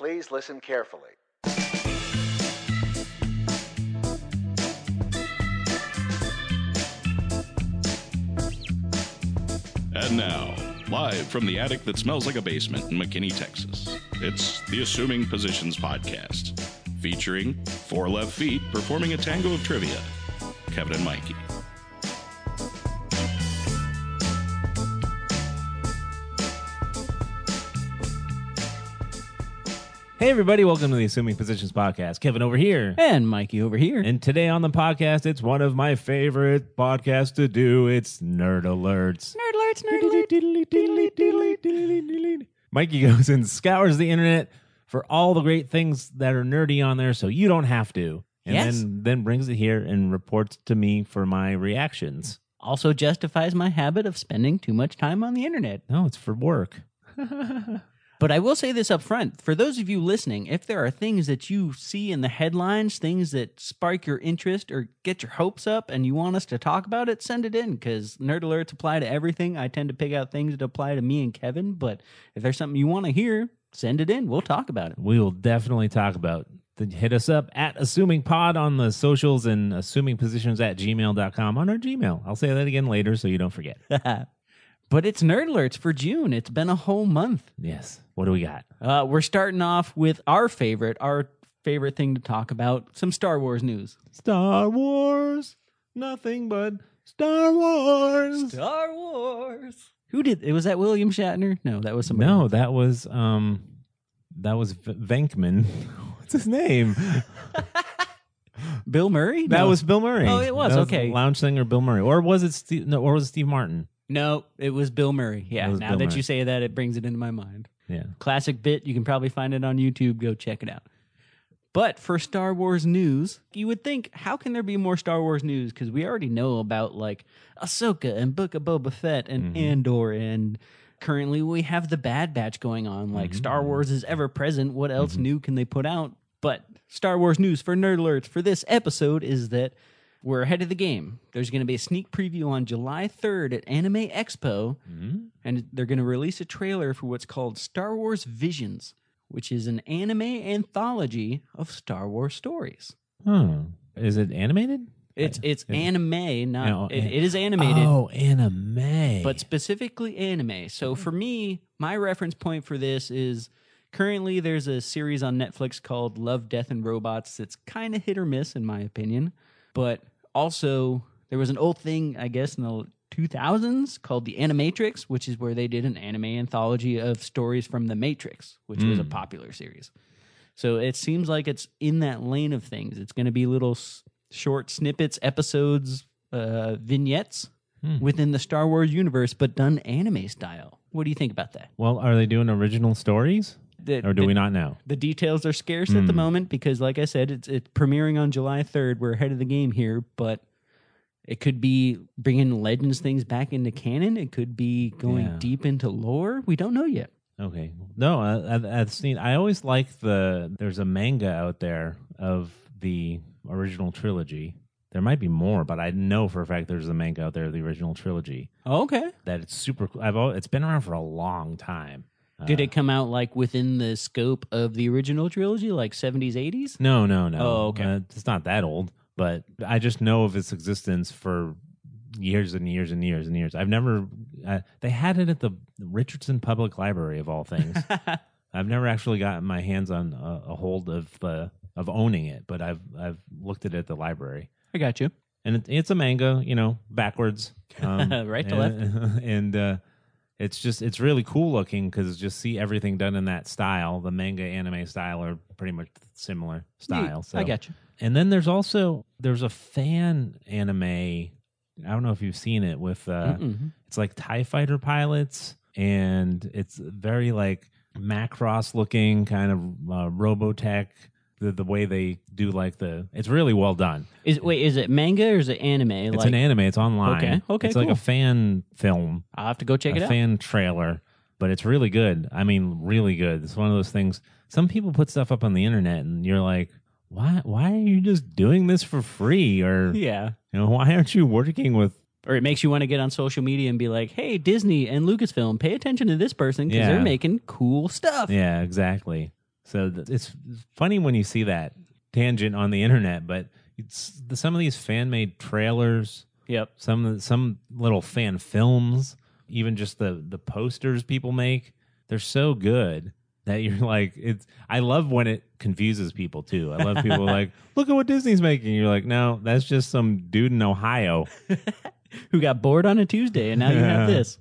Please listen carefully. And now, live from the attic that smells like a basement in McKinney, Texas, it's the Assuming Positions Podcast, featuring four left feet performing a tango of trivia, Kevin and Mikey. Hey, everybody, welcome to the Assuming Positions Podcast. Kevin over here. And Mikey over here. And today on the podcast, it's one of my favorite podcasts to do. It's Nerd Alerts. Nerd alerts, nerd alerts. Mikey goes and scours the internet for all the great things that are nerdy on there so you don't have to. And Yes. then, then brings it here and reports to me for my reactions. Also justifies my habit of spending too much time on the internet. No, it's for work. But I will say this up front for those of you listening, if there are things that you see in the headlines, things that spark your interest or get your hopes up and you want us to talk about it, send it in because nerd alerts apply to everything. I tend to pick out things that apply to me and Kevin. But if there's something you want to hear, send it in. We'll talk about it. we will definitely talk about. Then hit us up at Assuming Pod on the socials and assumingpositions at gmail.com on our Gmail. I'll say that again later so you don't forget. but it's nerd alerts for June. It's been a whole month. yes. What do we got? Uh, we're starting off with our favorite, our favorite thing to talk about some Star Wars news. Star Wars. Nothing but Star Wars. Star Wars. Who did it? Was that William Shatner? No, that was somebody. No, that was um that was v- Venkman. What's his name? Bill Murray. That No. was Bill Murray. Oh, it was, That okay. Lounge singer Bill Murray, or was it Steve? No, or was it Steve Martin? No. It was Bill Murray. Yeah. Now Bill that Murray. you say that, it brings it into my mind. Yeah. Classic bit. You can probably find it on YouTube. Go check it out. But for Star Wars news, you would think, how can there be more Star Wars news? Because we already know about like Ahsoka and Book of Boba Fett and mm-hmm. Andor, and currently we have the Bad Batch going on. Like mm-hmm. Star Wars is ever present. What else mm-hmm. new can they put out? But Star Wars news for nerd alerts for this episode is that we're ahead of the game. There's going to be a sneak preview on July 3rd at Anime Expo, mm-hmm. and they're going to release a trailer for what's called Star Wars Visions, which is an anime anthology of Star Wars stories. Huh. Is it animated? It's it's anime, not No, it, it is animated, Oh, anime. but specifically anime. So mm-hmm. for me, my reference point for this is currently there's a series on Netflix called Love, Death, and Robots that's kind of hit or miss in my opinion. But also there was an old thing, I guess, in the 2000s called the Animatrix, which is where they did an anime anthology of stories from the Matrix, which was a popular series. So it seems like it's in that lane of things. It's going to be little s- short snippets, episodes, uh, vignettes within the Star Wars universe, but done anime style. What do you think about that? well, are they doing original stories, The, or do the- we not know? The details are scarce at the hmm. moment because, like I said, it's it's premiering on July third. We're ahead of the game here, but it could be bringing Legends things back into canon. It could be going Yeah. deep into lore. We don't know yet. Okay. No, I, I've seen. I always like the. There's a manga out there of the original trilogy. There might be more, but I know for a fact there's a manga out there of the original trilogy oh, Okay. that it's super. cool. I've it's been around for a long time. Did it come out like within the scope of the original trilogy, like seventies, eighties? No, no, no. Oh, okay. Uh, it's not that old, but I just know of its existence for years and years and years and years. I've never. Uh, they had it at the Richardson Public Library of all things. I've never actually gotten my hands on a, a hold of the of owning it, but I've I've looked at it at the library, I got you. and it, it's a manga, you know, backwards, um, Right to and, and uh, it's just it's really cool looking because just see everything done in that style. The manga anime style are pretty much similar style. So I got you. and then there's also there's a fan anime. I don't know if you've seen it with uh Mm-mm. it's like TIE fighter pilots and it's very like Macross looking kind of uh, Robotech the the way they do like the it's really well done. Is wait, is it manga or is it anime? It's like, an anime, it's online. Okay, okay, It's like cool. a fan film, I'll have to go check a it out. fan trailer, but it's really good. I mean, really good. It's one of those things some people put stuff up on the internet and you're like why why are you just doing this for free or yeah. you know why aren't you working with Or it makes you want to get on social media and be like, "Hey, Disney and Lucasfilm, pay attention to this person because Yeah. they're making cool stuff." yeah exactly So it's funny when you see that tangent on the internet, but it's the, some of these fan made trailers, Yep. some some little fan films, even just the the posters people make, they're so good that you're like it's I love when it confuses people too. I love people like, look at what Disney's making. You're like, no, that's just some dude in Ohio. who got bored on a Tuesday, and now you have this.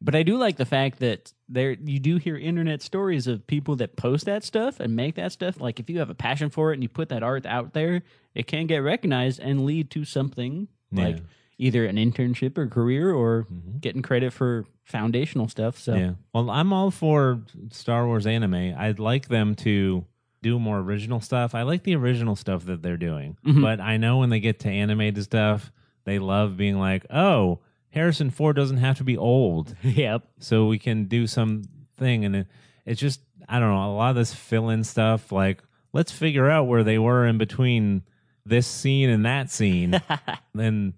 But I do like the fact that there you do hear internet stories of people that post that stuff and make that stuff. Like if you have a passion for it and you put that art out there, it can get recognized and lead to something like either an internship or career or Mhm. getting credit for foundational stuff. So Yeah. Well, I'm all for Star Wars anime. I'd like them to do more original stuff. I like the original stuff that they're doing. Mhm. But I know when they get to animated stuff, they love being like, "Oh, Harrison Ford doesn't have to be old, yep. so we can do something." And it, it's just I don't know, a lot of this fill-in stuff like let's figure out where they were in between this scene and that scene. then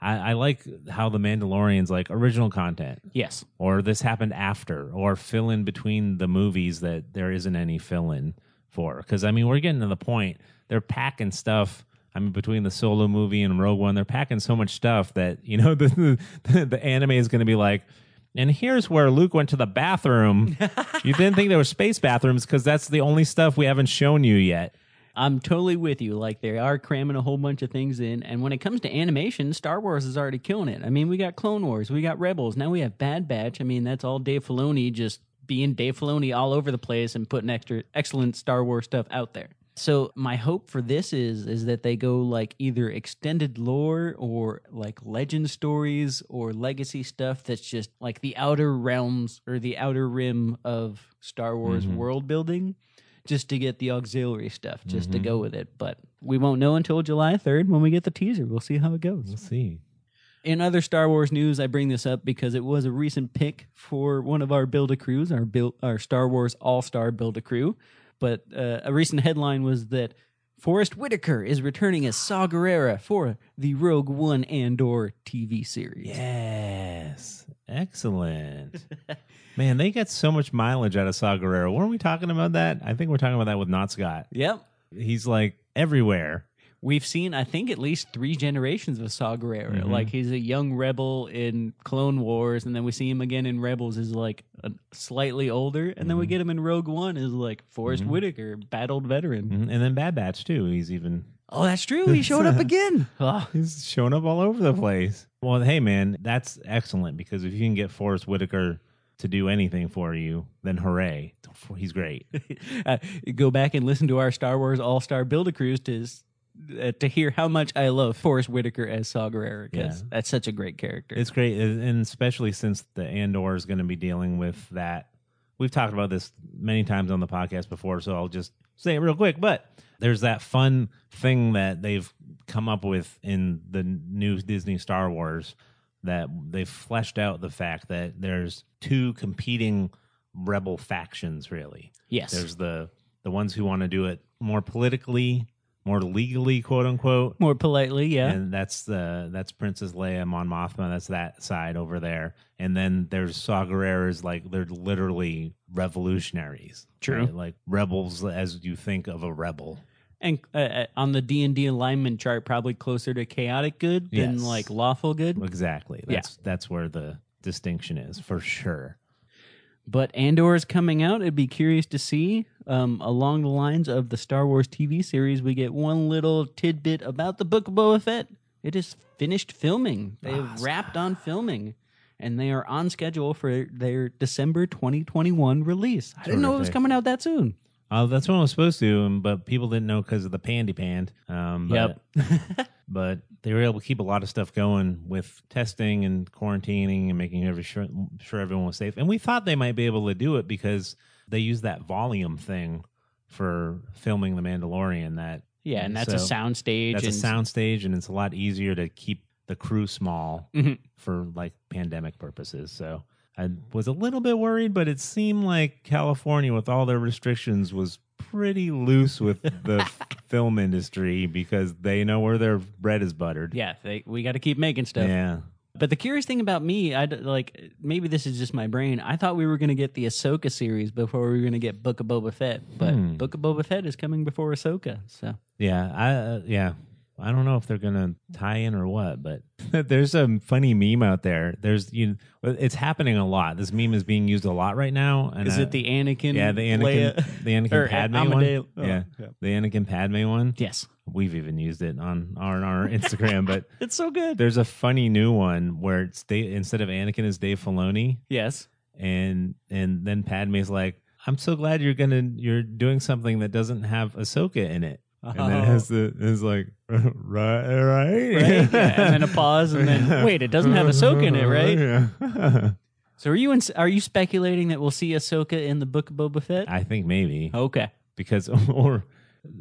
I, I like how the Mandalorian's like original content Yes. or this happened after, or fill in between the movies that there isn't any fill in for. Because I mean, we're getting to the point they're packing stuff. I mean, between the solo movie and Rogue One, they're packing so much stuff that you know the the, the anime is going to be like. And here's where Luke went to the bathroom. you didn't think there were space bathrooms because that's the only stuff we haven't shown you yet. I'm totally with you. Like they are cramming a whole bunch of things in, and when it comes to animation, Star Wars is already killing it. I mean, we got Clone Wars, we got Rebels, now we have Bad Batch. I mean, that's all Dave Filoni just being Dave Filoni all over the place and putting extra excellent Star Wars stuff out there. So my hope for this is is that they go like either extended lore or like legend stories or legacy stuff that's just like the outer realms or the outer rim of Star Wars Mhm. world building just to get the auxiliary stuff just to Mhm. go with it. But we won't know until July 3rd when we get the teaser. We'll see how it goes. We'll see. In other Star Wars news, I bring this up because it was a recent pick for one of our build a crews, our build, our Star Wars All Star build a crew. But uh, a recent headline was that Forest Whitaker is returning as Saw Gerrera for the Rogue One Andor TV series. Yes. Excellent. Man, they get so much mileage out of Saw Gerrera. Weren't we talking about that? I think we're talking about that with Not Scott. Yep. He's like everywhere. We've seen, I think, at least three generations of Saw Gerrera. Mhm. Like he's a young rebel in Clone Wars, and then we see him again in Rebels as like a slightly older, and then we Mhm. get him in Rogue One as like Forest Mhm. Whitaker, battled veteran. Mhm. And then Bad Batch, too. He's even Oh, that's true. He showed up again. Oh, he's showing up all over the place. Well, hey, man, that's excellent because if you can get Forest Whitaker to do anything for you, then hooray. He's great. uh, go back and listen to our Star Wars All Star Build a Cruise to uh, to hear how much I love Forest Whitaker as Saw Gerrera because Yeah. that's such a great character. It's great, and especially since the Andor is going to be dealing with that. We've talked about this many times on the podcast before, so I'll just say it real quick. But there's that fun thing that they've come up with in the new Disney Star Wars that they've fleshed out the fact that there's two competing rebel factions, really. yes. There's the the ones who want to do it more politically, more legally, quote unquote, More politely, yeah. and that's the that's Princess Leia, Mon Mothma. That's that side over there. And then there's Saw Gerrera's like they're literally revolutionaries, True. right? Like rebels, as you think of a rebel. and uh, uh, on the D and D alignment chart, probably closer to chaotic good than Yes. like lawful good. Exactly. Yeah. That's that's where the distinction is for sure. But Andor is coming out. I'd be curious to see um, along the lines of the Star Wars TV series. We get one little tidbit about the Book of Boba Fett. It is finished filming. They have wrapped on filming, and they are on schedule for their December 2021 release. I didn't know it was Terrific. coming out that soon. Oh, that's what I was supposed to, um, but people didn't know because of the pandy panned. Um, but, but they were able to keep a lot of stuff going with testing and quarantining and making every sure, sure everyone was safe. And we thought they might be able to do it because they use that volume thing for filming The Mandalorian. That yeah, and that's a So, sound stage. that's a and sound stage, and it's a lot easier to keep the crew small Mhm. for like pandemic purposes. So I was a little bit worried, but it seemed like California, with all their restrictions, was pretty loose with the film industry because they know where their bread is buttered. Yeah, they, we got to keep making stuff. Yeah. But the curious thing about me, I like maybe this is just my brain. I thought we were going to get the Ahsoka series before we were going to get Book of Boba Fett, but Hmm. Book of Boba Fett is coming before Ahsoka. So Yeah, I uh, yeah. I don't know if they're gonna tie in or what, but there's a funny meme out there. There's you, it's happening a lot. This meme is being used a lot right now. And is uh, it the Anakin? yeah the Anakin Leia? the Anakin or Padme one? oh, yeah, yeah. the Anakin Padme one. Yes, We've even used it on our on our Instagram, but it's so good. there's a funny new one where it's Dave, instead of Anakin is Dave Filoni, Yes, and and then Padme's like, "I'm so glad you're gonna you're doing something that doesn't have Ahsoka in it." And then Oh. it has the it's like right right right? Yeah, and then a pause, and then wait, it doesn't have Ahsoka in it, right? Yeah. So are you in, are you speculating that we'll see Ahsoka in the Book of Boba Fett? I think maybe Okay, because or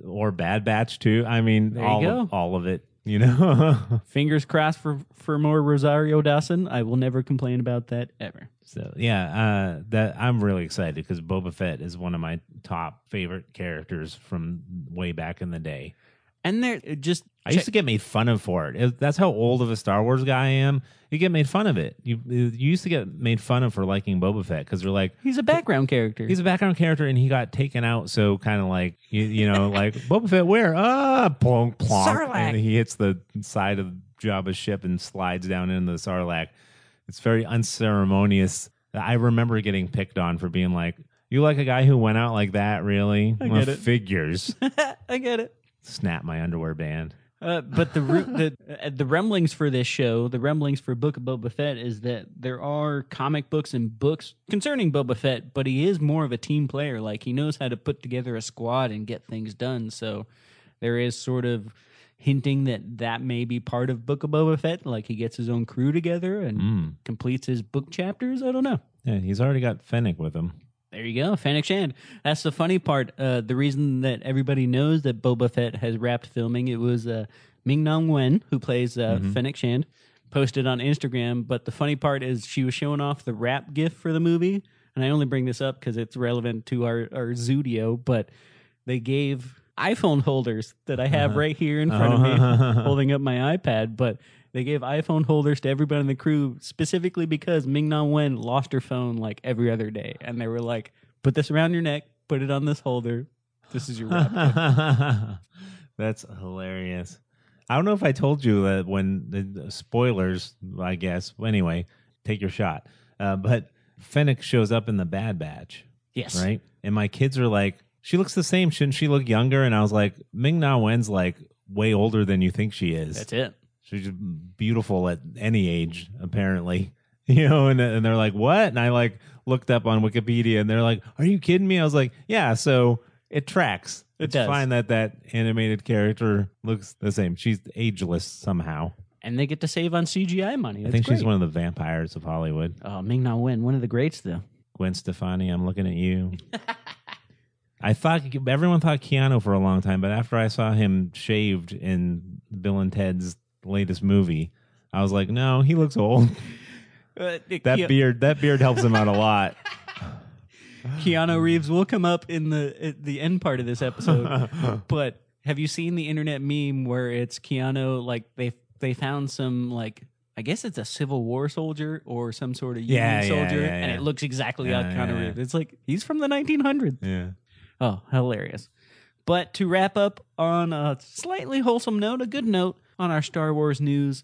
or Bad Batch too. I mean, all go. of, all of it. You know. fingers crossed for for more Rosario Dawson. I will never complain about that ever. So yeah, uh, that I'm really excited because Boba Fett is one of my top favorite characters from way back in the day. And there it just I used to get made fun of for it. It- That's how old of a Star Wars guy I am. You get made fun of it. You you used to get made fun of for liking Boba Fett because they're like, he's a background character. he's a background character and he got taken out. So kind of like you, you know, like Boba Fett, where ah, plonk plonk, Sarlacc. and he hits the side of Jabba's ship and slides down into the Sarlacc. It's very unceremonious. I remember getting picked on for being like, "You like a guy who went out like that, really?" I Well, get it. Figures. I get it. Snap my underwear band. Uh, but the ru- the uh, the rumblings for this show, the remblings for Book of Boba Fett, is that there are comic books and books concerning Boba Fett, but he is more of a team player. Like he knows how to put together a squad and get things done. So there is sort of hinting that that may be part of Book of Boba Fett. Like he gets his own crew together and Mm. completes his book chapters. I don't know. Yeah, he's already got Fennec with him. There you go, Fennec Shand. That's the funny part. Uh, the reason that everybody knows that Boba Fett has wrapped filming, it was uh, Ming Na Wen, who plays uh, Mhm. Fennec Shand, posted on Instagram. But the funny part is she was showing off the wrap gift for the movie. And I only bring this up because it's relevant to our, our Zudio, but they gave iPhone holders that I have Uh-huh. right here in front of me holding up my iPad, but they gave iPhone holders to everybody in the crew specifically because Ming Na Wen lost her phone like every other day, and they were like, "Put this around your neck, put it on this holder. This is your wrap." That's hilarious. I don't know if I told you that when the, the spoilers, I guess. Anyway, take your shot. Uh, but Fennec shows up in the Bad Batch, yes, right? And my kids are like, "She looks the same. Shouldn't she look younger?" And I was like, "Ming Na Wen's like way older than you think she is. that's it. She's beautiful at any age, apparently." You know, and and they're like, "What?" And I like looked up on Wikipedia, and they're like, "Are you kidding me?" I was like, "Yeah." So it tracks. It it's does. fine that that animated character looks the same. She's ageless somehow. And they get to save on CGI money. I That's think she's one of the vampires of Hollywood. Oh, Ming Na Wen, one of the greats, though. Gwen Stefani, I'm looking at you. I thought everyone thought Keanu for a long time, but after I saw him shaved in Bill and Ted's latest movie, I was like, no, he looks old. Uh, That Ke- beard, that beard helps him out a lot. Keanu Reeves will come up in the the end part of this episode. but have you seen the internet meme where it's Keanu like they they found some like I guess it's a Civil War soldier or some sort of Union Yeah, yeah, soldier, yeah, and it looks exactly Yeah, like Keanu yeah, yeah. Reeves. It's like he's from the 1900s. yeah. Oh, hilarious! But to wrap up on a slightly wholesome note, a good note on our Star Wars news.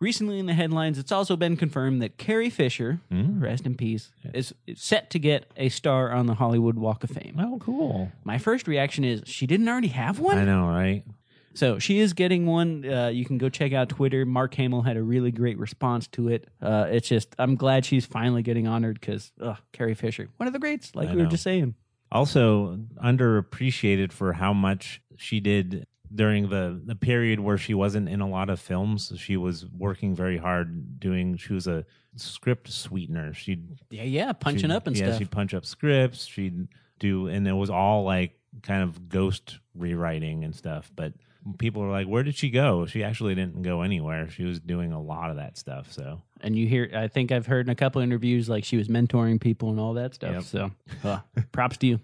Recently in the headlines, it's also been confirmed that Carrie Fisher, Mm. rest in peace, is set to get a star on the Hollywood Walk of Fame. Oh, cool. My first reaction is she didn't already have one. I know, right? So she is getting one. Uh, you can go check out Twitter. Mark Hamill had a really great response to it. Uh, it's just I'm glad she's finally getting honored because Carrie Fisher, one of the greats, like I we were just saying. Also underappreciated for how much she did during the the period where she wasn't in a lot of films she was working very hard doing she was a script sweetener she'd Yeah, yeah, punching up and yeah stuff. she'd punch up scripts she'd do and it was all like kind of ghost rewriting and stuff but people are like where did she go she actually didn't go anywhere she was doing a lot of that stuff so and you hear, I think I've heard in a couple interviews like she was mentoring people and all that stuff. Yep. So, uh, props to you.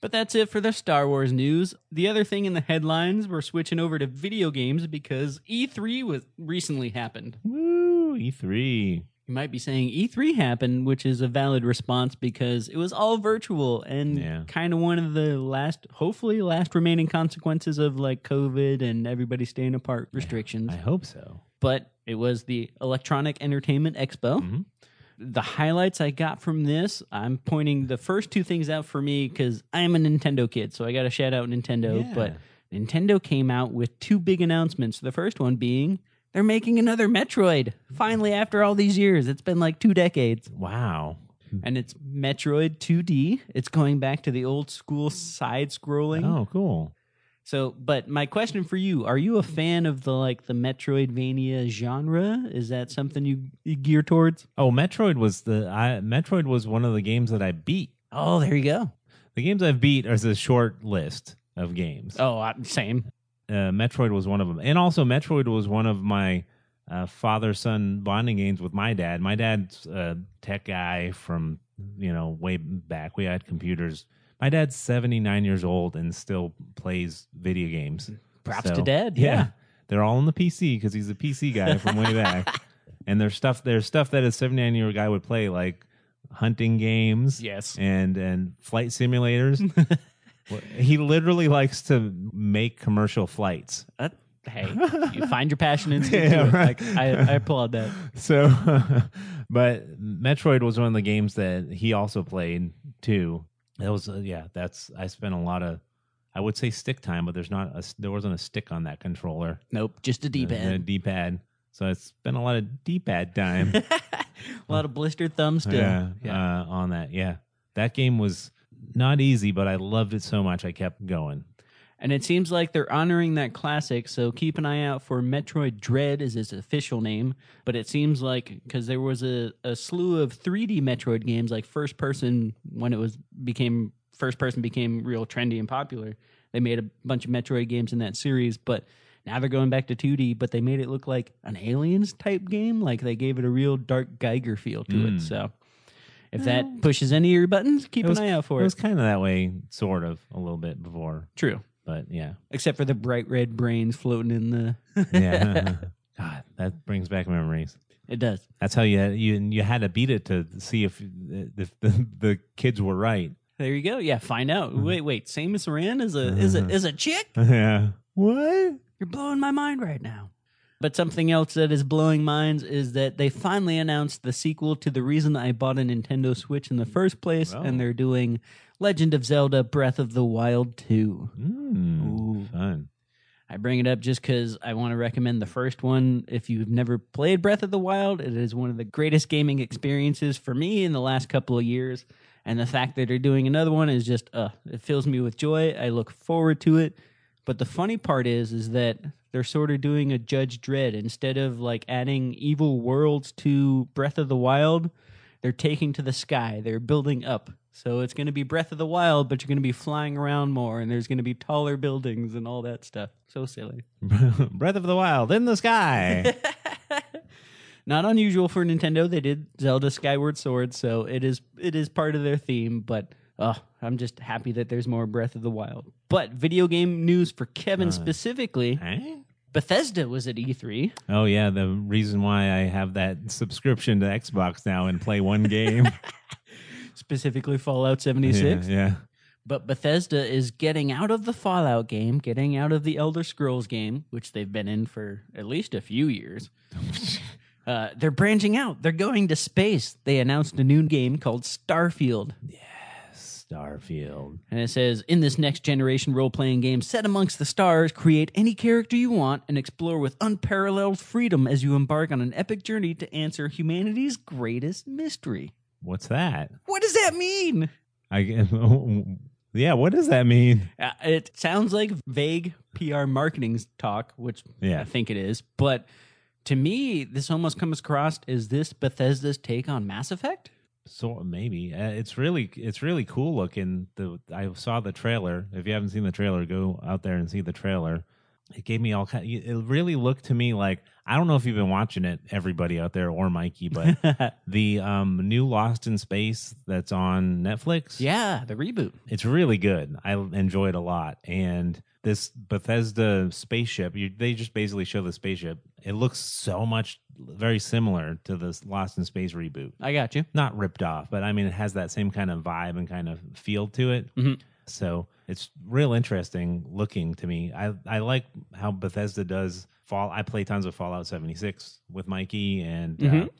But that's it for the Star Wars news. The other thing in the headlines, we're switching over to video games because E3 was recently happened. Woo! Woo, E3. You might be saying E3 happened, which is a valid response because it was all virtual and Yeah. kind of one of the last, hopefully, last remaining consequences of like COVID and everybody staying apart restrictions. I hope so. But it was the Electronic Entertainment Expo. Mhm. The highlights I got from this, I'm pointing the first two things out for me because I'm a Nintendo kid, so I got to shout out Nintendo. Yeah. But Nintendo came out with two big announcements. The first one being they're making another Metroid. Finally, after all these years, it's been like two decades, Wow. and it's Metroid 2D. It's going back to the old school side scrolling. Oh, cool. So, but my question for you: Are you a fan of the like the Metroidvania genre? Is that something you, you gear towards? Oh, Metroid was the I, Metroid was one of the games that I beat. Oh, there you go. The games I've beat is a short list of games. Oh, same. Uh, Metroid was one of them, and also Metroid was one of my uh, father son bonding games with my dad. My dad's a tech guy from you know way back. We had computers. My dad's seventy nine years old and still plays video games. Props So, to dad. Yeah. they're all on the PC because he's a PC guy from way back. And there's stuff there's stuff that a seventy nine year old guy would play like hunting games Yes. and and flight simulators. He literally likes to make commercial flights. Uh, hey, you find your passion and stick Yeah, right. Like, I, I applaud that. So, but Metroid was one of the games that he also played too. That was uh, yeah. That's I spent a lot of I would say stick time, but there's not a there wasn't a stick on that controller. Nope, just a D pad. D pad. So I spent a lot of D pad time. a lot of blistered thumbs too. yeah, Yeah. Uh, on that. Yeah, that game was not easy, but I loved it so much I kept going. And it seems like they're honoring that classic, so keep an eye out for Metroid Dread is its official name. But it seems like because there was a, a slew of 3D Metroid games, like first person when it was became first person became real trendy and popular. They made a bunch of Metroid games in that series, but now they're going back to 2D. But they made it look like an Aliens type game, like they gave it a real Dark Giger feel to Mm. it. So if that pushes any of your buttons, keep was- an eye out for It it. was kind of that way, sort of, a little bit before, True, but yeah. except for the bright red brains floating in the. yeah. God, that brings back memories. It does. That's how you you you had to beat it to see if if the, the kids were right. There you go. Yeah, find out. Mm-hmm. Wait, wait. Samus Aran is a is a mm-hmm. is a chick? yeah. What? You're blowing my mind right now. But something else that is blowing minds is that they finally announced the sequel to the reason I bought a Nintendo Switch in the first place, and they're doing Legend of Zelda: Breath of the Wild 2. Mm, fun. I bring it up just because I want to recommend the first one. If you've never played Breath of the Wild, it is one of the greatest gaming experiences for me in the last couple of years. And the fact that they're doing another one is just, uh, it fills me with joy. I look forward to it. But the funny part is, is that they're sort of doing a Judge Dredd instead of like adding evil worlds to Breath of the Wild. They're taking to the sky. They're building up. So it's going to be Breath of the Wild, but you're going to be flying around more, and there's going to be taller buildings and all that stuff. So silly. Breath of the Wild in the sky. Not unusual for Nintendo. They did Zelda Skyward Sword, so it is it is part of their theme. But oh, I'm just happy that there's more Breath of the Wild. But video game news for Kevin Uh. specifically, Eh? Bethesda was at E E3. Oh yeah, the reason why I have that subscription to Xbox now and play one game. specifically Fallout 76. Yeah, yeah. But Bethesda is getting out of the Fallout game, getting out of the Elder Scrolls game, which they've been in for at least a few years. uh, they're branching out. They're going to space. They announced a new game called Starfield. Starfield. And it says, in this next generation role playing game set amongst the stars, create any character you want and explore with unparalleled freedom as you embark on an epic journey to answer humanity's greatest mystery. What's that? What does that mean? I yeah. What does that mean? Uh, it sounds like vague PR marketing talk, which Yeah. I think it is. But to me, this almost comes across as this Bethesda's take on Mass Effect. So maybe uh, it's really it's really cool looking. The I saw the trailer. If you haven't seen the trailer, go out there and see the trailer. it gave me all kind. It really looked to me like I don't know if you've been watching it, everybody out there or Mikey, but the um, new Lost in Space that's on Netflix. yeah, the reboot. it's really good. I enjoyed a lot, and this Bethesda spaceship. You, they just basically show the spaceship. It looks so much very similar to this Lost in Space reboot. I got you. Not ripped off, but I mean it has that same kind of vibe and kind of feel to it. Mhm. So it's real interesting looking to me. I I like how Bethesda does fall. I play tons of Fallout 76 with Mikey, and uh, Mhm.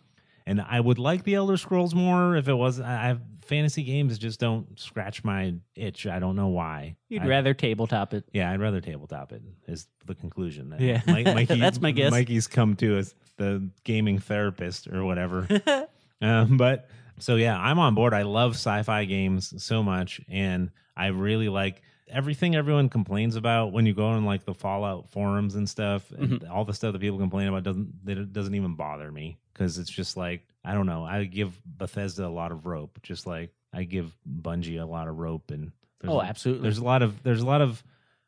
And I would like the Elder Scrolls more if it was. I, I fantasy games just don't scratch my itch. I don't know why. You'd I- rather tabletop it. yeah, I'd rather tabletop it. Is the conclusion? that Yeah. Mi- Mikey, That's my guess. Mikey's come to as the gaming therapist or whatever. um, but so yeah, I'm on board. I love sci-fi games so much, and I really like everything everyone complains about when you go on like the Fallout forums and stuff. And Mm-hmm. all the stuff that people complain about doesn't it doesn't even bother me because it's just like I don't know. I give Bethesda a lot of rope, just like I give Bungie a lot of rope, and Oh, absolutely. there's a lot of there's a lot of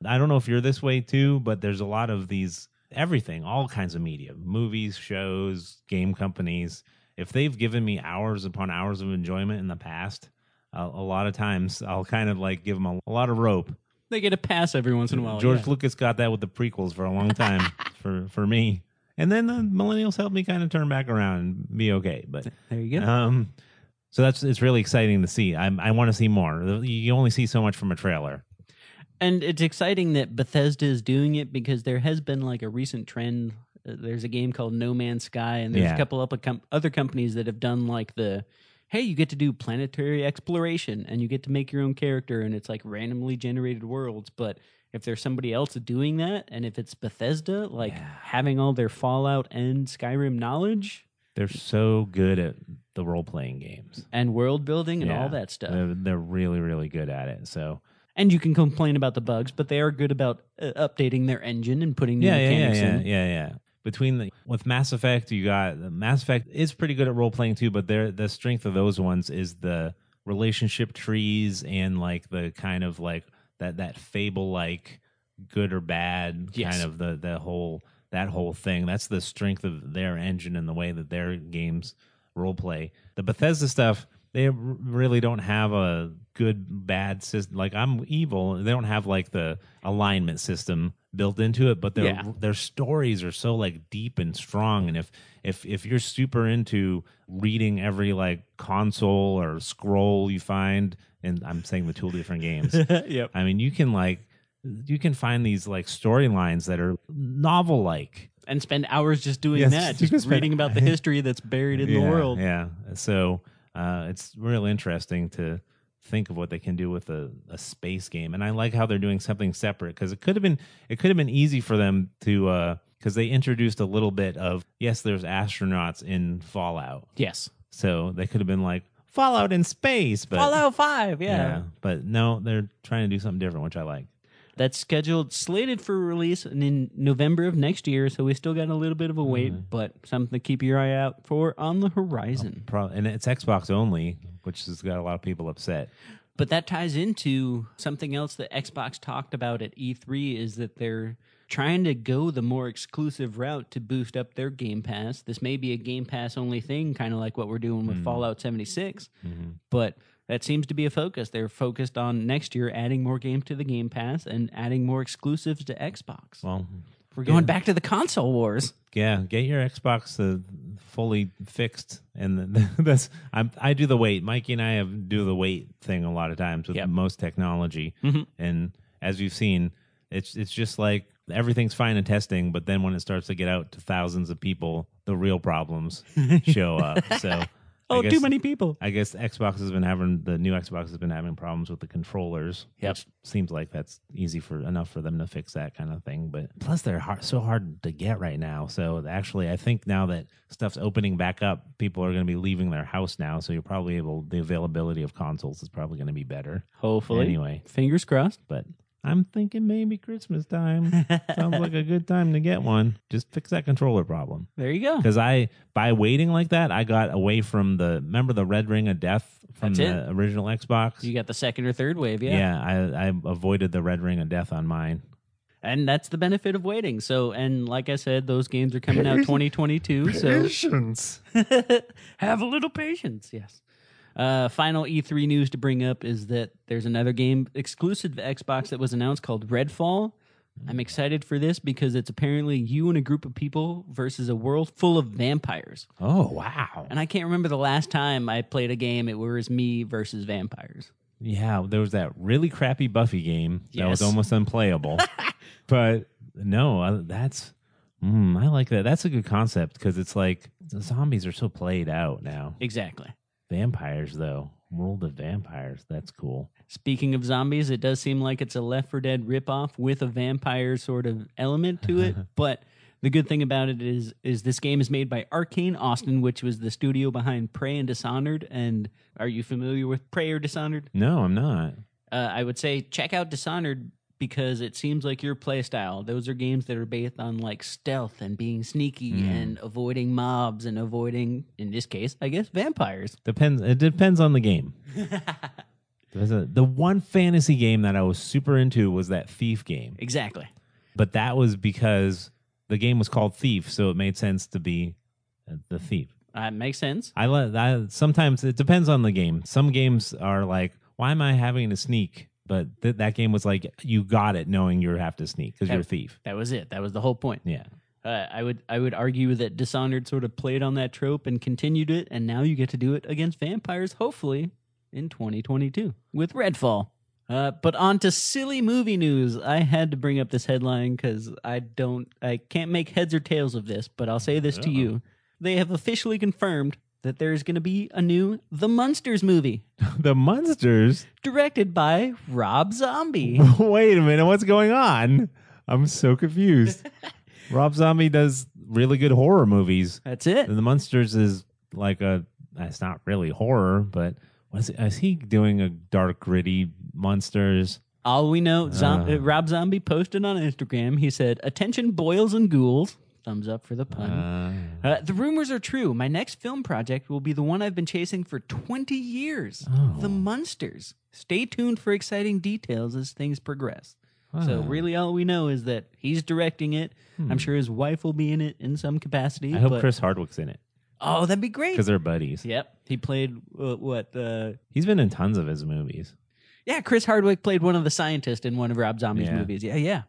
I don't know if you're this way too, but there's a lot of these everything, all kinds of media, movies, shows, game companies. If they've given me hours upon hours of enjoyment in the past, a, a lot of times I'll kind of like give them a, a lot of rope. They get a pass every once in a while. George yeah. Lucas got that with the prequels for a long time for for me, and then the millennials helped me kind of turn back around and be okay. But There you go. um, so that's it's really exciting to see. I I want to see more. You only see so much from a trailer. And it's exciting that Bethesda is doing it because there has been like a recent trend. There's a game called No Man's Sky, and there's Yeah. a couple of other companies that have done like the hey, you get to do planetary exploration and you get to make your own character, and it's like randomly generated worlds. But if there's somebody else doing that, and if it's Bethesda, like Yeah. having all their Fallout and Skyrim knowledge They're so good at the role playing games. and world building and Yeah. all that stuff. They're, they're really really good at it. So And you can complain about the bugs, but they are good about uh, updating their engine and putting new yeah, yeah, yeah, mechanics yeah, in. yeah, yeah. Between the with Mass Effect, you got uh, Mass Effect is pretty good at role playing too, but their the strength of those ones is the relationship trees and like the kind of like that that fable like good or bad Yes. kind of the the whole that whole thing. That's the strength of their engine and the way that their games role play. The Bethesda stuff, they really don't have a good bad system. Like I'm evil, they don't have like the alignment system built into it, but their Yeah. their stories are so like deep and strong. And if if if you're super into reading every like console or scroll you find, and I'm saying the two different games. yep. I mean, you can like you can find these like storylines that are novel like. And spend hours just doing Yes, that, just spend- reading about the history that's buried in yeah, the world. Yeah. So uh, it's real interesting to think of what they can do with a, a space game, and I like how they're doing something separate because it could have been it could have been easy for them to because they introduced a little bit of yes, there's astronauts in Fallout, Yes. so they could have been like Fallout in space, but Fallout 5, yeah. but no, they're trying to do something different, which I like. That's scheduled, slated for release in, November of next year, so we still got a little bit of a wait, Mm-hmm. but something to keep your eye out for on the horizon. Pro- and it's Xbox only, which has got a lot of people upset. But that ties into something else that Xbox talked about at E3 is that they're trying to go the more exclusive route to boost up their Game Pass. This may be a Game Pass only thing, kind of like what we're doing with hmm. Fallout 76, mm-hmm. but that seems to be a focus. They're focused on next year adding more games to the Game Pass and adding more exclusives to Xbox. Well, we're going back to the console wars. yeah, get your Xbox uh, fully fixed, and th- that's I'm, I do the wait. Mikey and I have do the wait thing a lot of times with Yep. most technology, Mhm. and as you've seen, it's it's just like everything's fine in testing, but then when it starts to get out to thousands of people, the real problems show up. So. Oh, guess- too many people. I guess Xbox has been having the new Xbox has been having problems with the controllers. Yep. Which seems like that's easy for enough for them to fix that kind of thing. But plus, they're hard, so hard to get right now. So actually, I think now that stuff's opening back up, people are going to be leaving their house now. So you're probably able. The availability of consoles is probably going to be better. Hopefully. Anyway, Fingers crossed. but I'm thinking maybe Christmas time sounds like a good time to get one. Just fix that controller problem There you go. because I by waiting like that, I got away from the remember the red ring of death from That's the original Xbox. You got the second or third wave, yeah. yeah, I I avoided the red ring of death on mine. and that's the benefit of waiting. So, and like I said, those games are coming out 2022. So Patience. have a little patience. Yes. Uh, final E3 news to bring up is that there's another game exclusive to Xbox that was announced called Redfall. I'm excited for this because it's apparently you and a group of people versus a world full of vampires. Oh wow. And I can't remember the last time I played a game it was me versus vampires. Yeah, there was that really crappy Buffy game that was almost unplayable. but no, that's mm, I like that. That's a good concept because it's like the zombies are so played out now. Exactly. Vampires, though, world of vampires. That's cool. Speaking of zombies, it does seem like it's a Left 4 Dead ripoff with a vampire sort of element to it. but the good thing about it is, is this game is made by Arkane Austin, which was the studio behind Prey and Dishonored. And are you familiar with Prey or Dishonored? No, I'm not. Uh, I would say check out Dishonored because it seems like your play style. Those are games that are based on like stealth and being sneaky and avoiding mobs and avoiding, in this case, I guess, vampires. Depends. It depends on the game. The one fantasy game that I was super into was that Thief game, Exactly. but that was because the game was called Thief, so it made sense to be uh, the thief. Uh, makes sense. I let sometimes it depends on the game. Some games are like, why am I having to sneak? But th- that game was like, you got it, knowing you have to sneak because you're a thief. That was it. That was the whole point. Yeah, Uh, I would I would argue that Dishonored sort of played on that trope and continued it, and now you get to do it against vampires, hopefully in 2022 with Redfall. Uh, but on to silly movie news. I had to bring up this headline because I don't, I can't make heads or tails of this. But I'll say this to you: they have officially confirmed that there's going to be a new The Munsters movie the monsters. directed by Rob Zombie. Wait a minute, what's going on? I'm so confused. Rob Zombie does really good horror movies. That's it. The Munsters is like a. It's not really horror, but was is he doing a dark, gritty monsters? All we know, Zom- uh, Rob Zombie posted on Instagram. He said, "Attention, boils and ghouls." Thumbs up for the pun. Uh, Uh, the rumors are true. My next film project will be the one I've been chasing for 20 years Oh. The Munsters. Stay tuned for exciting details as things progress. So, really, all we know is that he's directing it. I'm sure his wife will be in it in some capacity. Hmm. I hope but- Chris Hardwick's in it Oh, that'd be great. because they're buddies. Yep. He played uh, what? Uh, He's been in tons of his movies. yeah, Chris Hardwick played one of the scientists in one of Rob Zombie's Yeah. movies. Yeah, yeah.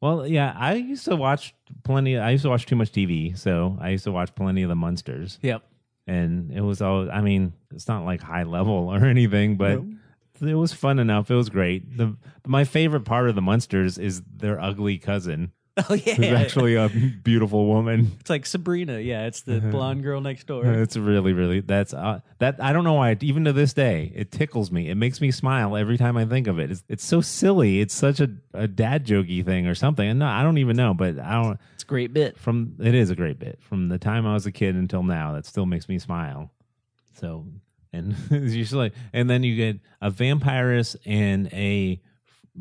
Well, yeah, I used to watch plenty. I used to watch too much TV, so I used to watch plenty of the Munsters, Yep. and it was all. I mean, it's not like high level or anything, but it was fun enough. It was great. The my favorite part of the Munsters is their ugly cousin, Oh, yeah. who's actually a beautiful woman. It's like Sabrina. Yeah, it's the blonde girl next door. It's really, really that's uh, that. I don't know why. Even to this day, it tickles me. It makes me smile every time I think of it. It's, it's so silly. It's such a, a dad jokey thing or something. And no, I don't even know. But I don't. It's a great bit. From it is a great bit from the time I was a kid until now. That still makes me smile. So and it's usually and then you get a vampirist and a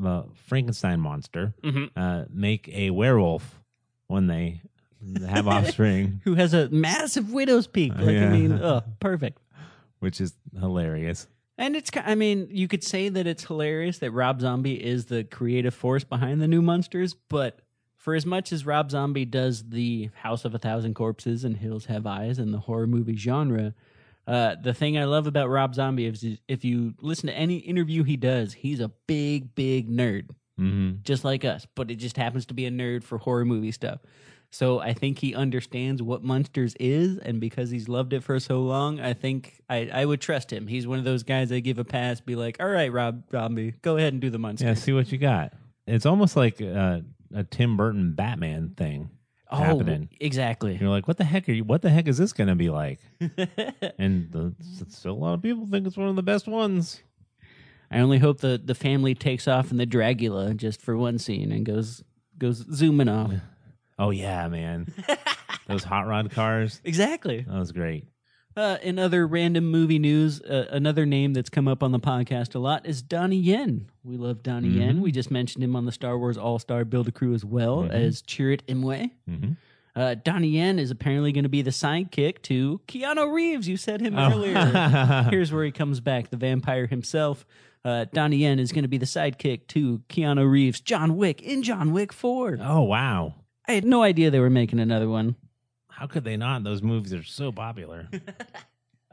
uh, Frankenstein monster Mhm. uh, make a werewolf when they have offspring. Who has a massive widow's peak? Like Yeah. I mean, oh, perfect. which is hilarious. And it's, I mean, you could say that it's hilarious that Rob Zombie is the creative force behind the new Munsters, but for as much as Rob Zombie does the House of a Thousand Corpses and Hills Have Eyes and the horror movie genre, uh, the thing I love about Rob Zombie is if you listen to any interview he does, he's a big, big nerd. hmm just like us, but it just happens to be a nerd for horror movie stuff. So I think he understands what Munsters is, and because he's loved it for so long, I think I, I would trust him. He's one of those guys I give a pass, be like, "All right, Rob Zombie, go ahead and do the Munsters." Yeah, see what you got. It's almost like uh, a Tim Burton Batman thing oh, happening. exactly. You're like, what the heck are you? What the heck is this going to be like? and the, still a lot of people think it's one of the best ones. I only hope the the family takes off in the Dragula just for one scene and goes goes zooming off. Oh yeah, man, those hot rod cars. Exactly. That was great. Uh, in other random movie news, uh, another name that's come up on the podcast a lot is Donnie Yen. We love Donnie Yen. Mhm. We just mentioned him on the Star Wars All Star Build a Crew as well Mhm. as Chirrut Imwe. hmm Uh, Donnie Yen is apparently going to be the sidekick to Keanu Reeves. You said him Oh. earlier. Here's where he comes back, the vampire himself. Uh, Donnie Yen is going to be the sidekick to Keanu Reeves, John Wick in John Wick 4. Oh wow. I had no idea they were making another one. How could they not? Those movies are so popular.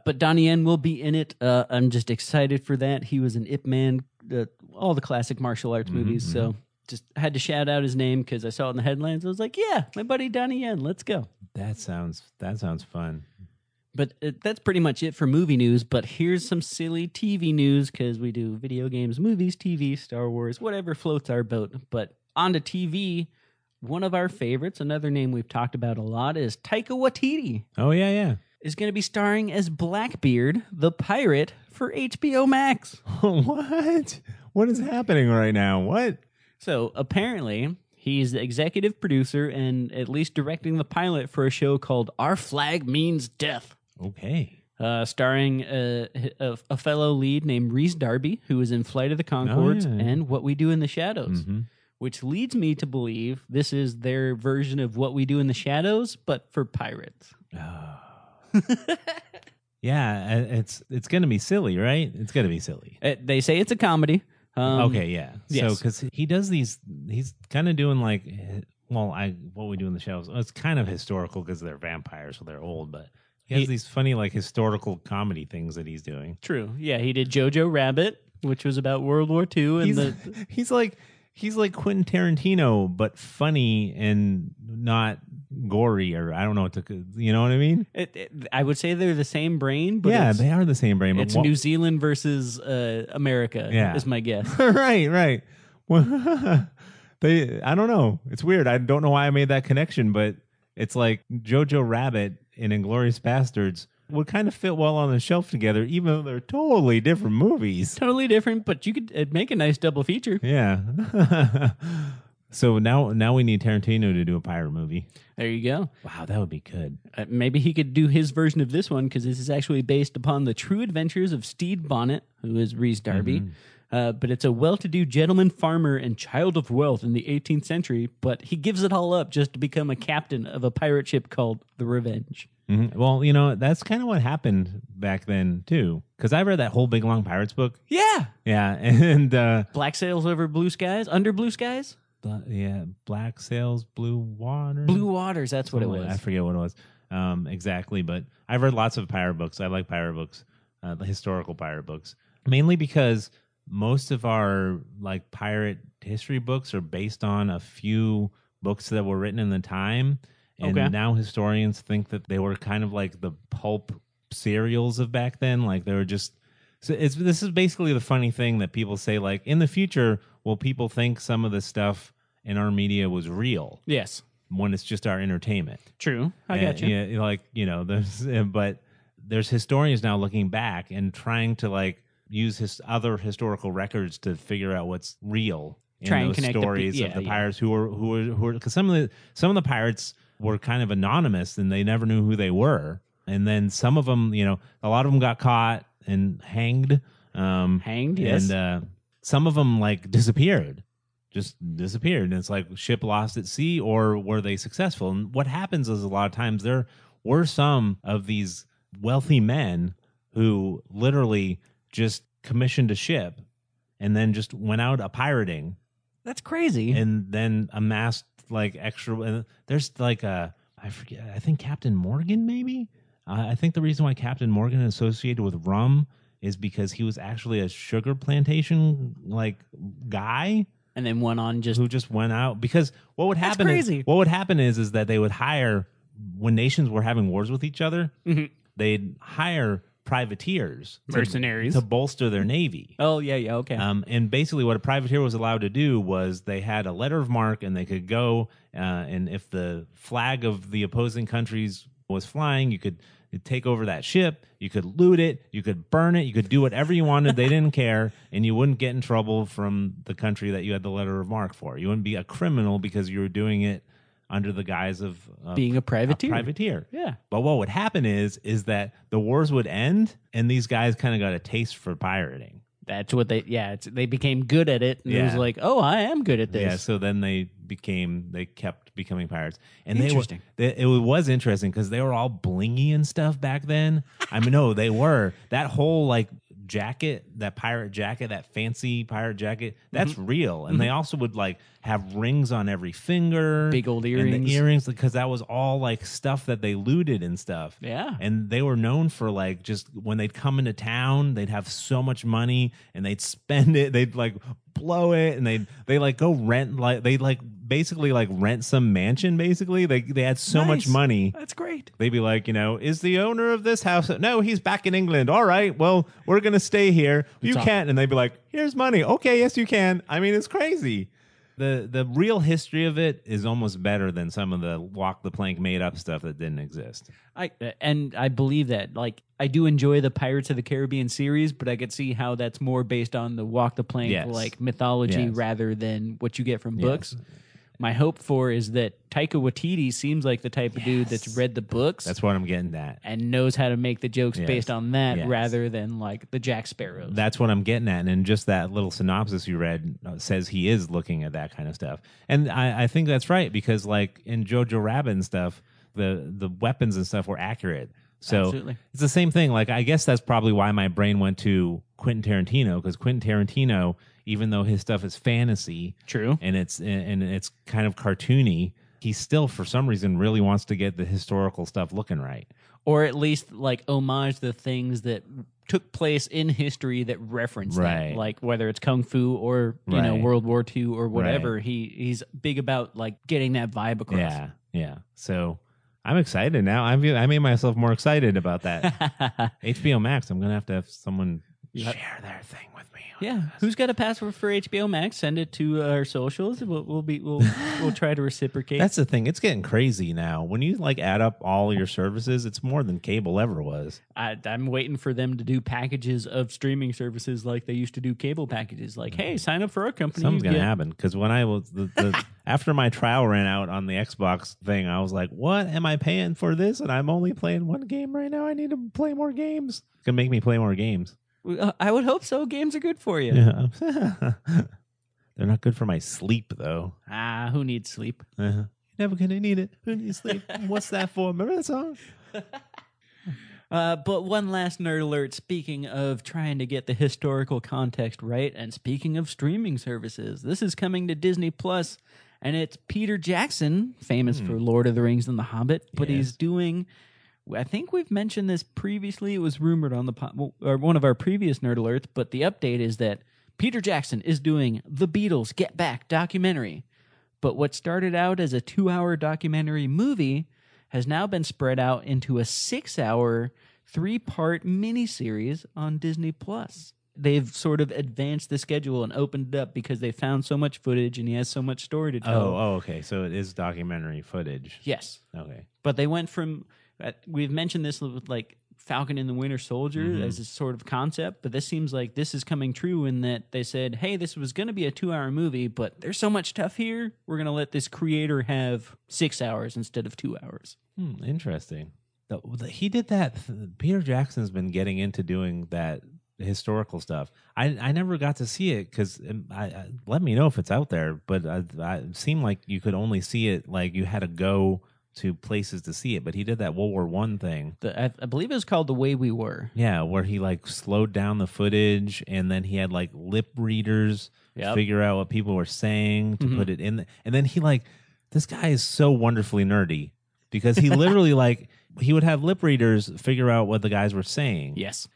But Donnie Yen will be in it. Uh, I'm just excited for that. He was an Ip Man, uh, all the classic martial arts movies. So just had to shout out his name because I saw it in the headlines. I was like, yeah, my buddy Donnie Yen, let's go. that sounds that sounds fun. But uh, that's pretty much it for movie news. But here's some silly TV news because we do video games, movies, TV, Star Wars, whatever floats our boat. But on to TV, one of our favorites, another name we've talked about a lot, is Taika Waititi. Oh yeah, yeah. Is going to be starring as Blackbeard, the pirate, for HBO Max. what? What is happening right now? What? So apparently, he's the executive producer and at least directing the pilot for a show called Our Flag Means Death. Okay. uh, starring a, a, a fellow lead named Rhys Darby, who was in Flight of the Conchords yeah. and What We Do in the Shadows, Mhm. Which leads me to believe this is their version of What We Do in the Shadows, but for pirates. Yeah, uh, it's it's gonna be silly, right? It's gonna be silly. Uh, they say it's a comedy. Um, okay, yeah. So because he does these, he's kind of doing like, eh, well, I what we do in the shadows. It's kind of historical because they're vampires, so they're old, but he has He- these funny like historical comedy things that he's doing. True. Yeah, he did Jojo Rabbit, which was about World War II, and He's the he's like he's like Quentin Tarantino, but funny and not gory, or I don't know what to, you know what I mean? it, it- I would say they're the same brain, but yeah, they are the same brain. But it's New Zealand versus uh, America. Yeah. is my guess. right, right. Well, they, I don't know. It's weird. I don't know why I made that connection, but it's like Jojo Rabbit and Inglourious Basterds would kind of fit well on the shelf together, even though they're totally different movies. totally different, but you could it'd make a nice double feature. Yeah. so now, now we need Tarantino to do a pirate movie. There you go. Wow, that would be good. Uh, maybe he could do his version of this one because this is actually based upon the true adventures of Stede Bonnet, who is Rhys Darby. Uh, but it's a well-to-do gentleman farmer and child of wealth in the 18th century. But he gives it all up just to become a captain of a pirate ship called the Revenge. Mhm. Well, you know, that's kind of what happened back then too. Because I read that whole big long pirates book. Yeah, Yeah, and uh, black sails over blue skies, under blue skies, bla- yeah, black sails, blue water, blue waters. That's what it was. I forget what it was um, exactly, but I've read lots of pirate books. I like pirate books, uh, the historical pirate books, mainly because most of our like pirate history books are based on a few books that were written in the time, and Okay. now historians think that they were kind of like the pulp serials of back then. Like they were just. So it's this is basically the funny thing that people say like in the future will people think some of the stuff in our media was real Yes, when it's just our entertainment. true. I Uh, got you. Yeah, like you know, there's but there's historians now looking back and trying to like use his other historical records to figure out what's real in Try and those connect the stories yeah, of the yeah. pirates who were who were who were because some of the some of the pirates were kind of anonymous and they never knew who they were, and then some of them, you know, a lot of them got caught and hanged. Um, Hanged, yes. and uh, some of them like disappeared just disappeared and it's like ship lost at sea or were they successful and what happens is a lot of times there were some of these wealthy men who literally just commissioned a ship and then just went out a pirating That's crazy. and then amassed like extra and there's like a i forget i think captain morgan maybe uh, i think the reason why captain morgan is associated with rum is because he was actually a sugar plantation like guy and then went on just who just went out because what would That's happen crazy. Is, what would happen is is that they would hire when nations were having wars with each other Mhm. they'd hire privateers to- Mercenaries. to bolster their navy Oh yeah, yeah, okay. um, and basically, what a privateer was allowed to do was they had a letter of marque, and they could go. Uh, and if the flag of the opposing countries was flying, you could take over that ship. You could loot it. You could burn it. You could do whatever you wanted. They didn't care, and you wouldn't get in trouble from the country that you had the letter of marque for. You wouldn't be a criminal because you were doing it under the guise of uh, Being a privateer. privateer. yeah. But what would happen is is that the wars would end, and these guys kind of got a taste for pirating. That's what they yeah, it's, they became good at it and it was like, "Oh, I am good at this." Yeah, so then they became they kept becoming pirates, and they were, Interesting. they, it was interesting because they were all blingy and stuff back then. I mean, no, they were that whole like jacket, that pirate jacket, that fancy pirate jacket, that's Mm-hmm. real. And they also would like have rings on every finger, Big old earrings. earrings, because that was all like stuff that they looted and stuff. Yeah. And they were known for like just when they'd come into town, they'd have so much money and they'd spend it. They'd like blow it and they'd they like go rent like they like basically like rent some mansion basically. They they had so much money. That's great. They'd be like, you know, is the owner of this house? No, he's back in England. All right, well, we're gonna stay here. You It's can't. And they'd be like, here's money. Okay, yes, you can. I mean, it's crazy. The the real history of it is almost better than some of the walk the plank made up stuff that didn't exist. I and I believe that. Like I do enjoy the Pirates of the Caribbean series, but I could see how that's more based on the walk the plank Yes. like mythology Yes. rather than what you get from Yes. books. My hope for is that Taika Waititi seems like the type of dude that's read the books That's what I'm getting at. and knows how to make the jokes Yes. based on that Yes. rather than like the Jack Sparrows. That's what I'm getting at. And just that little synopsis you read uh, says he is looking at that kind of stuff. And I, I think that's right because, like in Jojo Rabbit and stuff, the the weapons and stuff were accurate. So Absolutely. it's the same thing. Like I guess that's probably why my brain went to Quentin Tarantino because Quentin Tarantino, even though his stuff is fantasy True. and it's and it's kind of cartoony, he still for some reason really wants to get the historical stuff looking right. Or at least like homage the things that took place in history that reference Right. that. Like whether it's kung fu or you know Right. World War II or whatever. He he's big about like getting that vibe across. Yeah, yeah. So I'm excited now. I feel I made myself more excited about that. HBO Max. I'm gonna have to have someone Yeah. share their thing with me. Yeah, who's got a password for HBO Max? Send it to uh, our socials. We'll, we'll be we'll we'll try to reciprocate. That's the thing. It's getting crazy now. When you like add up all your services, it's more than cable ever was. I, I'm waiting for them to do packages of streaming services like they used to do cable packages. Like, mm. hey, sign up for our company. Something's gonna get- happen because when I was the, the after my trial ran out on the Xbox thing, I was like, "What am I paying for this?" And I'm only playing one game right now. I need to play more games. It's gonna make me play more games. I would hope so. Games are good for you. Yeah. They're not good for my sleep though. Ah, who needs sleep? Uh-huh. Never gonna need it. Who needs sleep? What's that for? Remember that song? Uh, but one last nerd alert. Speaking of trying to get the historical context right, and speaking of streaming services, this is coming to Disney Plus, and it's Peter Jackson, famous for Lord of the Rings and The Hobbit, but he's doing. I think we've mentioned this previously. It was rumored on the po- or one of our previous nerd alerts, but the update is that Peter Jackson is doing the Beatles Get Back documentary. But what started out as a two hour documentary movie has now been spread out into a six hour, three part miniseries on Disney Plus. They've sort of advanced the schedule and opened it up because they found so much footage and he has so much story to tell. Oh, oh, okay. So it is documentary footage. Yes. Okay. But they went from, we've mentioned this with like Falcon and the Winter Soldier Mhm. as a sort of concept, but this seems like this is coming true in that they said, hey, this was going to be a two hour movie, but there's so much stuff here. We're going to let this creator have six hours instead of two hours. Hmm, interesting. The, the- he did that. Peter Jackson's been getting into doing that historical stuff. I I never got to see it because I, I let me know if it's out there. But I, I, it seemed like you could only see it like you had to go to places to see it. But he did that World War One thing. The, I, I believe it was called The Way We Were. Yeah, where he like slowed down the footage and then he had like lip readers Yep. figure out what people were saying to Mhm. put it in. The, and then he like this guy is so wonderfully nerdy because he literally like he would have lip readers figure out what the guys were saying. Yes.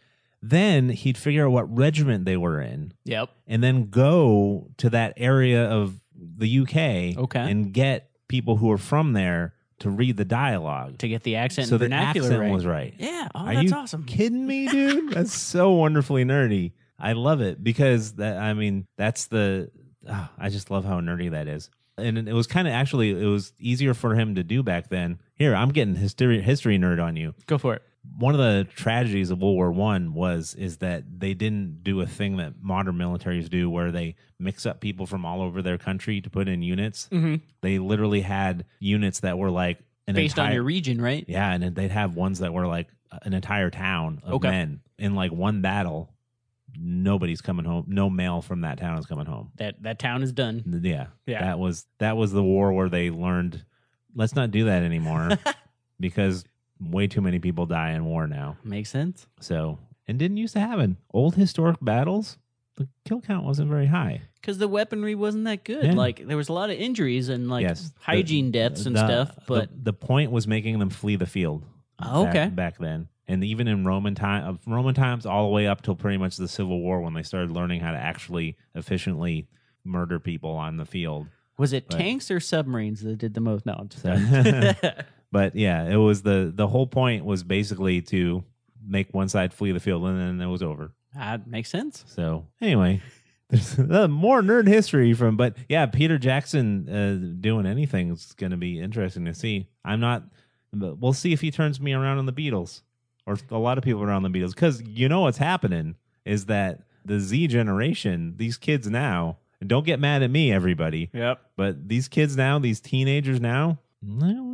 Then he'd figure out what regiment they were in Yep. and then go to that area of the UK Okay. and get people who are from there to read the dialogue. To get the accent so and the vernacular accent right. was right. Yeah. Oh, Are that's you awesome. kidding me, dude? That's so wonderfully nerdy. I love it because that. I mean, that's the. ah, I just love how nerdy that is. And it was kind of actually it was easier for him to do back then. Here, I'm getting history history nerd on you. Go for it. One of the tragedies of World War One was is that they didn't do a thing that modern militaries do, where they mix up people from all over their country to put in units. Mm-hmm. They literally had units that were like an Based on your region, right? yeah, and they'd have ones that were like an entire town of Okay. men in like one battle. Nobody's coming home. No male from that town is coming home. That that town is done. Yeah, Yeah. That was that was the war where they learned. Let's not do that anymore because way too many people die in war now. Makes sense. So and didn't used to happen. Old historic battles, the kill count wasn't very high. because the weaponry wasn't that good. Yeah. Like there was a lot of injuries and like yes, the- hygiene deaths and the- stuff. But the, point was making them flee the field. Oh, back- okay. back, then, and even in Roman time, uh, Roman times, all the way up till pretty much the Civil War, when they started learning how to actually efficiently murder people on the field. was it but- tanks or submarines that did the most? No, I'm just But yeah, it was the the whole point was basically to make one side flee the field, and then it was over. that makes sense. So anyway, there's more nerd history from, but yeah, Peter Jackson uh, doing anything is going to be interesting to see. I'm not. We'll see if he turns me around on the Beatles, or a lot of people around the Beatles, because you know what's happening is that the Z generation, these kids now, and don't get mad at me, everybody, Yep. but these kids now, these teenagers now,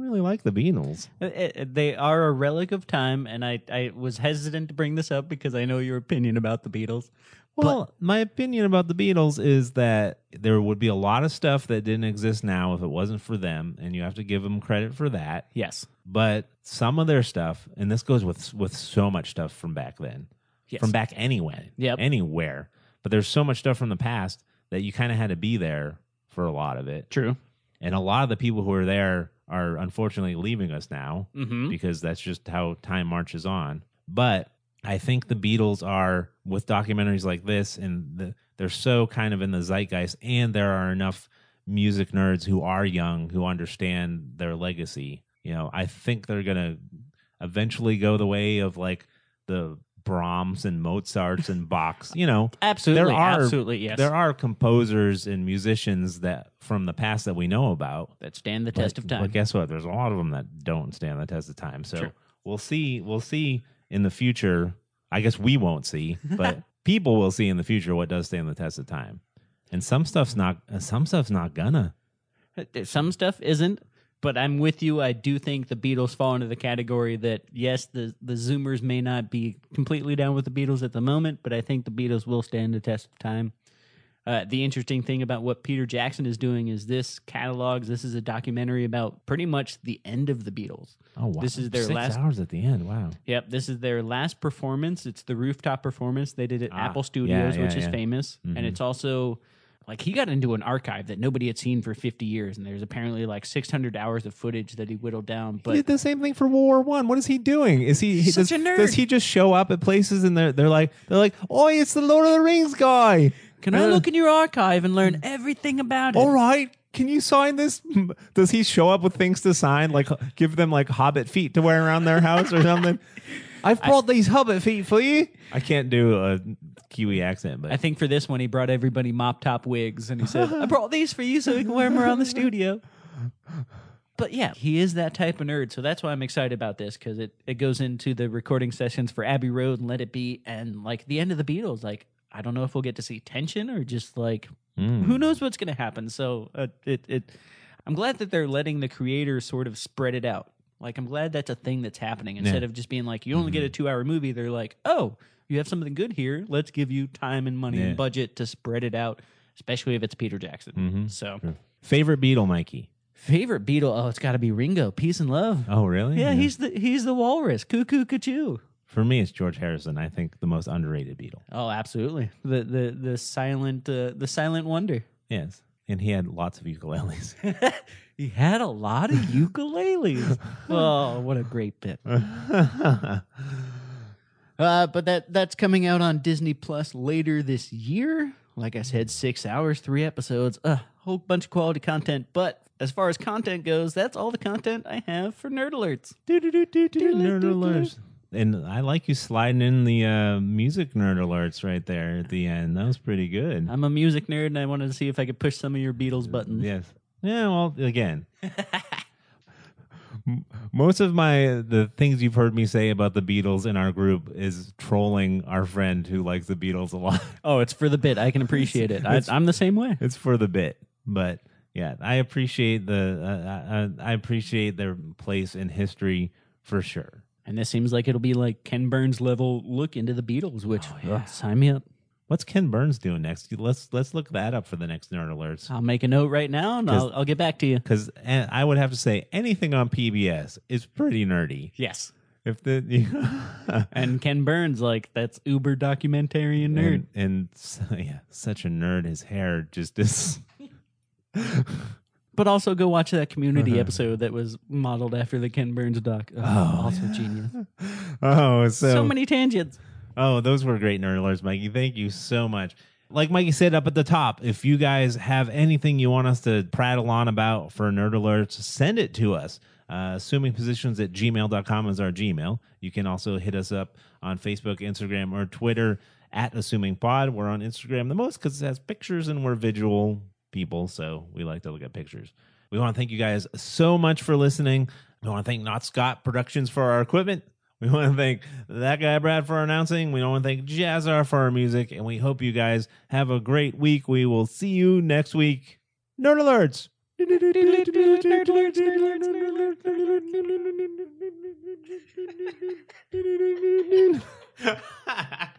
really like the Beatles. Uh, uh, they are a relic of time, and I, I was hesitant to bring this up because I know your opinion about the Beatles. Well, my opinion about the Beatles is that there would be a lot of stuff that didn't exist now if it wasn't for them, and you have to give them credit for that. Yes. But some of their stuff, and this goes with with so much stuff from back then, Yes. from back anyway, Yep. anywhere. But there's so much stuff from the past that you kind of had to be there for a lot of it, True. and a lot of the people who are there are unfortunately leaving us now Mm-hmm. because that's just how time marches on. But I think the Beatles are with documentaries like this, and the, they're so kind of in the zeitgeist, and there are enough music nerds who are young who understand their legacy. You know, I think they're gonna eventually go the way of like the Brahms and Mozarts and Bachs. You know, Absolutely. There are- absolutely. Yes. there are composers and musicians that from the past that we know about that stand the test but, of time. But guess what? There's a lot of them that don't stand the test of time. So we'll see. We'll see in the future. I guess we won't see, but people will see in the future what does stand the test of time. And some stuff's not. Some stuff's not gonna. Some stuff isn't, but I'm with you. I do think the Beatles fall into the category that yes, the the Zoomers may not be completely down with the Beatles at the moment, but I think the Beatles will stand the test of time. Uh, the interesting thing about what Peter Jackson is doing is this catalogs. This is a documentary about pretty much the end of the Beatles. Oh wow! This is their Six last- hours at the end. Wow. Yep, this is their last performance. It's the rooftop performance they did at Ah, Apple Studios, yeah, which yeah, is yeah. famous, Mhm. and it's also like he got into an archive that nobody had seen for 50 years, and there's apparently like 600 hours of footage that he whittled down. But he did the same thing for World War One. What is he doing? Is he, he He's does, such a nerd. does he just show up at places and they're they're like they're like, oh, it's the Lord of the Rings guy. can I Uh, look in your archive and learn everything about it? All right. Can you sign this? Does he show up with things to sign? Like give them like hobbit feet to wear around their house or something? I've brought these hobbit feet for you. I can't do a Kiwi accent, but I think for this one, he brought everybody mop top wigs, and he said, "I brought these for you so we can wear them around the studio." But yeah, he is that type of nerd, so that's why I'm excited about this because it it goes into the recording sessions for Abbey Road and Let It Be, and like the end of the Beatles. Like I don't know if we'll get to see tension or just like Mm. who knows what's going to happen. So uh, it it I'm glad that they're letting the creators sort of spread it out. Like I'm glad that's a thing that's happening instead of just being like you only get a two hour movie. They're like, oh, you have something good here. Let's give you time and money Yeah. and budget to spread it out, especially if it's Peter Jackson. Mhm. So favorite Beatle, Mikey. favorite Beatle, oh, it's got to be Ringo. Peace and love. Oh, really? Yeah, he's the he's the walrus. Cuckoo, cuckoo. for me. It's George Harrison. I think the most underrated Beatle. Oh, absolutely. The the the silent uh, the silent wonder. Yes, and he had lots of ukuleles. he had a lot of ukuleles. oh, what a great bit. Uh, but that that's coming out on Disney Plus later this year. Like I said, six hours, three episodes, a whole bunch of quality content. But as far as content goes, that's all the content I have for Nerd Alerts. nerd alerts. And I like you sliding in the uh, music nerd alerts right there at the end. That was pretty good. I'm a music nerd, and I wanted to see if I could push some of your Beatles buttons. Yes. Yeah. Well, again, most of my the things you've heard me say about the Beatles in our group is trolling our friend who likes the Beatles a lot. Oh, it's for the bit. I can appreciate it. I, I'm the same way. it's for the bit, but yeah, I appreciate the uh, uh, I appreciate their place in history for sure. And this seems like it'll be like Ken Burns level look into the Beatles, which Oh, yeah. ugh, sign me up. What's Ken Burns doing next? Let's let's look that up for the next nerd alerts. I'll make a note right now, and I'll, I'll get back to you. Because eh, I would have to say anything on PBS is pretty nerdy. Yes. if the And Ken Burns, like that's uber documentarian nerd. and, and yeah, such a nerd. His hair just is. But also go watch that community episode that was modeled after the Ken Burns doc. Oh, Oh, also genius. oh, so, So, many tangents. Oh, those were great nerd alerts, Mikey. Thank you so much. Like Mikey said up at the top, if you guys have anything you want us to prattle on about for nerd alerts, send it to us. Uh, assuming positions at gmail.com is our Gmail. You can also hit us up on Facebook, Instagram, or Twitter at Assuming Pod. We're on Instagram the most because it has pictures and we're visual people, so we like to look at pictures. We want to thank you guys so much for listening. We want to thank Not Scott Productions for our equipment. We want to thank that guy, Brad, for announcing. We want to thank Jazzar for our music. And we hope you guys have a great week. We will see you next week. Nerd alerts.